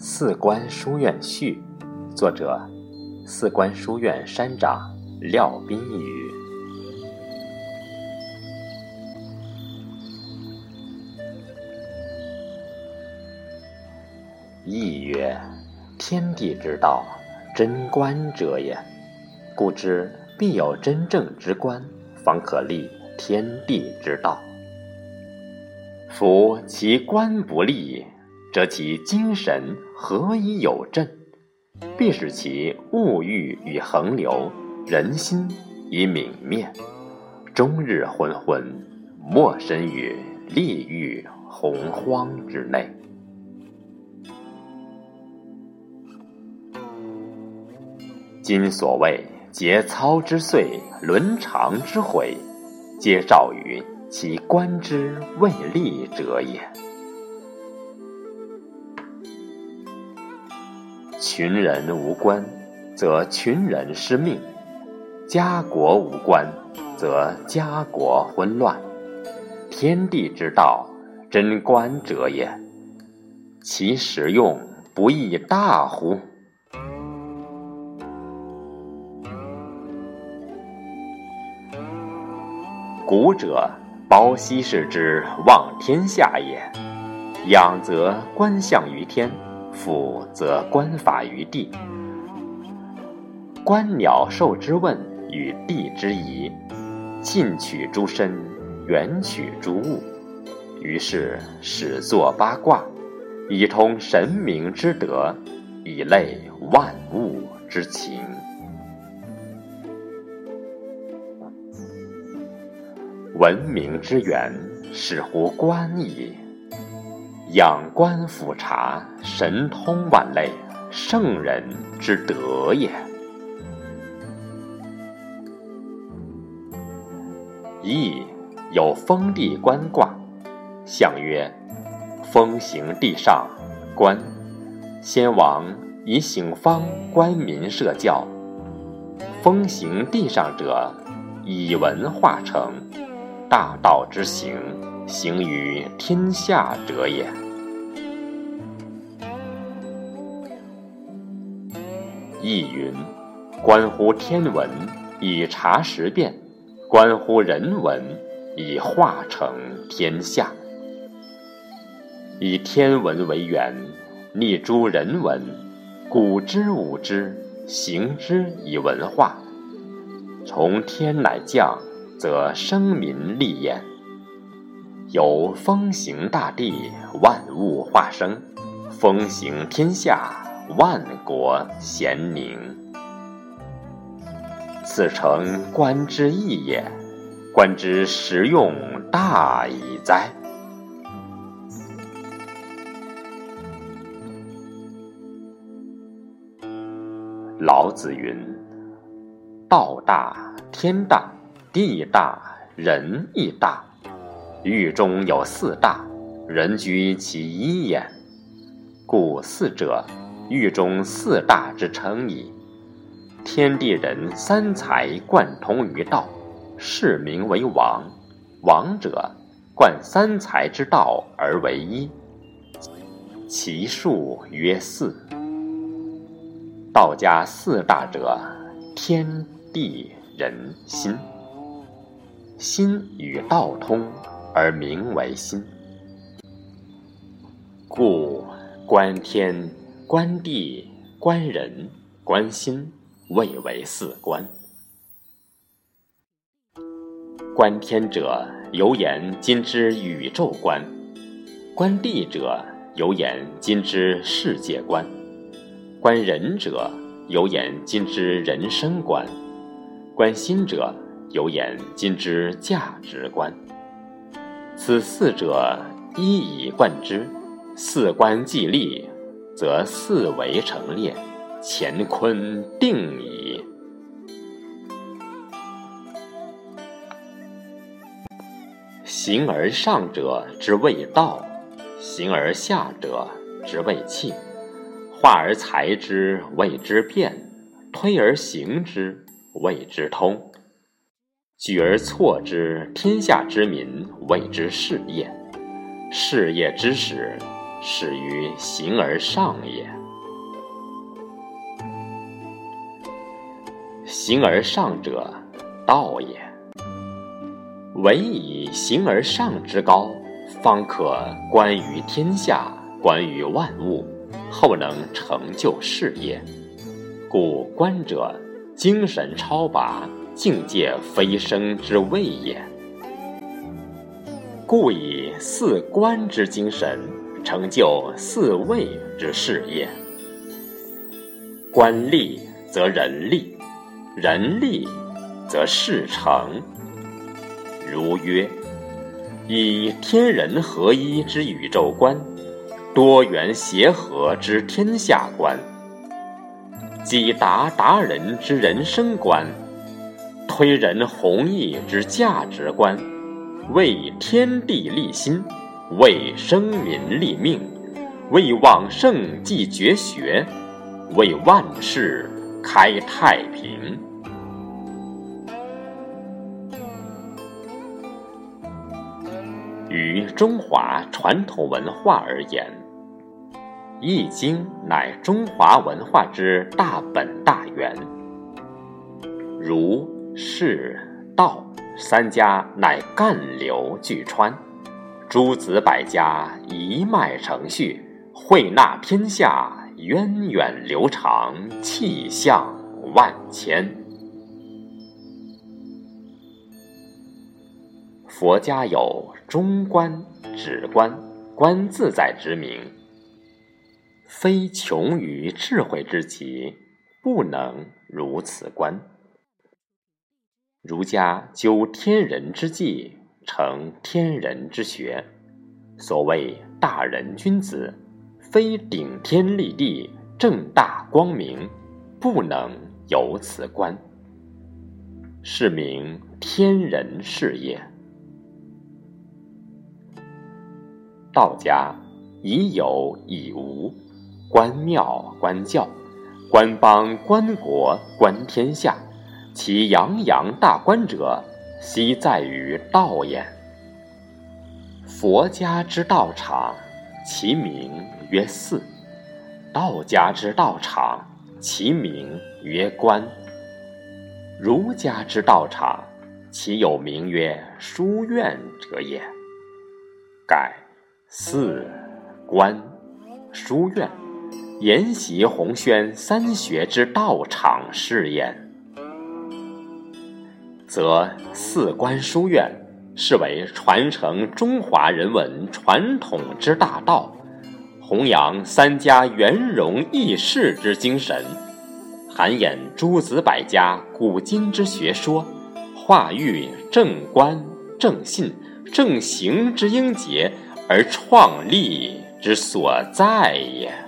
四观书院序》，作者：四观书院山长廖宾宇。亦曰：天地之道，真观者也。故知必有真正之观，方可立天地之道。夫其观不立，则其精神何以有振？必使其物欲以横流，人心以泯灭，终日昏昏，没身于利欲洪荒之内。今所谓节操之遂，伦常之毁，皆肇于其观之未立者也。群人无官，则群人失命；家国无官，则家国昏乱。天地之道，真观者也。其实用不亦大乎？古者包羲氏之望天下也，仰则观象于天，俯则观法于地，观鸟兽之问与地之宜，近取诸身，远取诸物，于是始作八卦，以通神明之德，以类万物之情。文明之源，始乎观矣。仰观俯察，神通万类，圣人之德也。亦有封地观卦，象曰：风行地上，观。先王以醒方观民社教，风行地上者，以文化成。大道之行，行于天下者也。亦云：关乎天文，以察时变；关乎人文，以化成天下。以天文为源，立诸人文，古之武之，行之以文化。从天乃降。则生民立焉，由风行大地，万物化生；风行天下，万国咸宁。此诚观之义也，观之实用大矣哉！老子云：“道大，天大。”地大人亦大，狱中有四大，人居其一焉。故四者，狱中四大之称矣。天地人三才贯通于道，是名为王。王者，贯三才之道而为一，其数曰四。道家四大者，天地人心。心与道通，而名为心。故观天、观地、观人、观心，谓为四观。观天者，有眼今之宇宙观；观地者，有眼今之世界观；观人者，有眼今之人生观；观心者。有眼今之价值观，此四者一以贯之，四观既立，则四维成列，乾坤定矣。形而上者之谓道，形而下者之谓器。化而裁之谓之变，推而行之谓之通。举而错之，天下之民谓之事业。事业之始，始于形而上也。形而上者，道也。唯以形而上之高，方可观于天下，观于万物，后能成就事业。故观者，精神超拔，境界飞升之谓也。故以四观之精神，成就四位之事业。观立则人立，人立则事成。如曰：以天人合一之宇宙观，多元协和之天下观，己达达人之人生观，推人弘毅之价值观。为天地立心，为生民立命，为往圣继绝学，为万世开太平。于中华传统文化而言，《易经》乃中华文化之大本大源，如、释、道。三家乃干流俱川，诸子百家一脉承续，汇纳天下，源远流长，气象万千。佛家有中观、止观、观自在之名，非穷于智慧之极，不能如此观。儒家究天人之际，成天人之学。所谓大人君子，非顶天立地、正大光明，不能有此观。是名天人事业。道家以有以无，观庙观教，观邦观国观天下。其洋洋大观者，悉在于道也。佛家之道场，其名曰寺；道家之道场，其名曰观；儒家之道场，其有名曰书院者也。盖寺、观、书院，研习弘宣三学之道场是焉。则四观书院是为传承中华人文传统之大道，弘扬三家圆融易世之精神，涵演诸子百家古今之学说，化育正观正信正行之英杰而创立之所在也。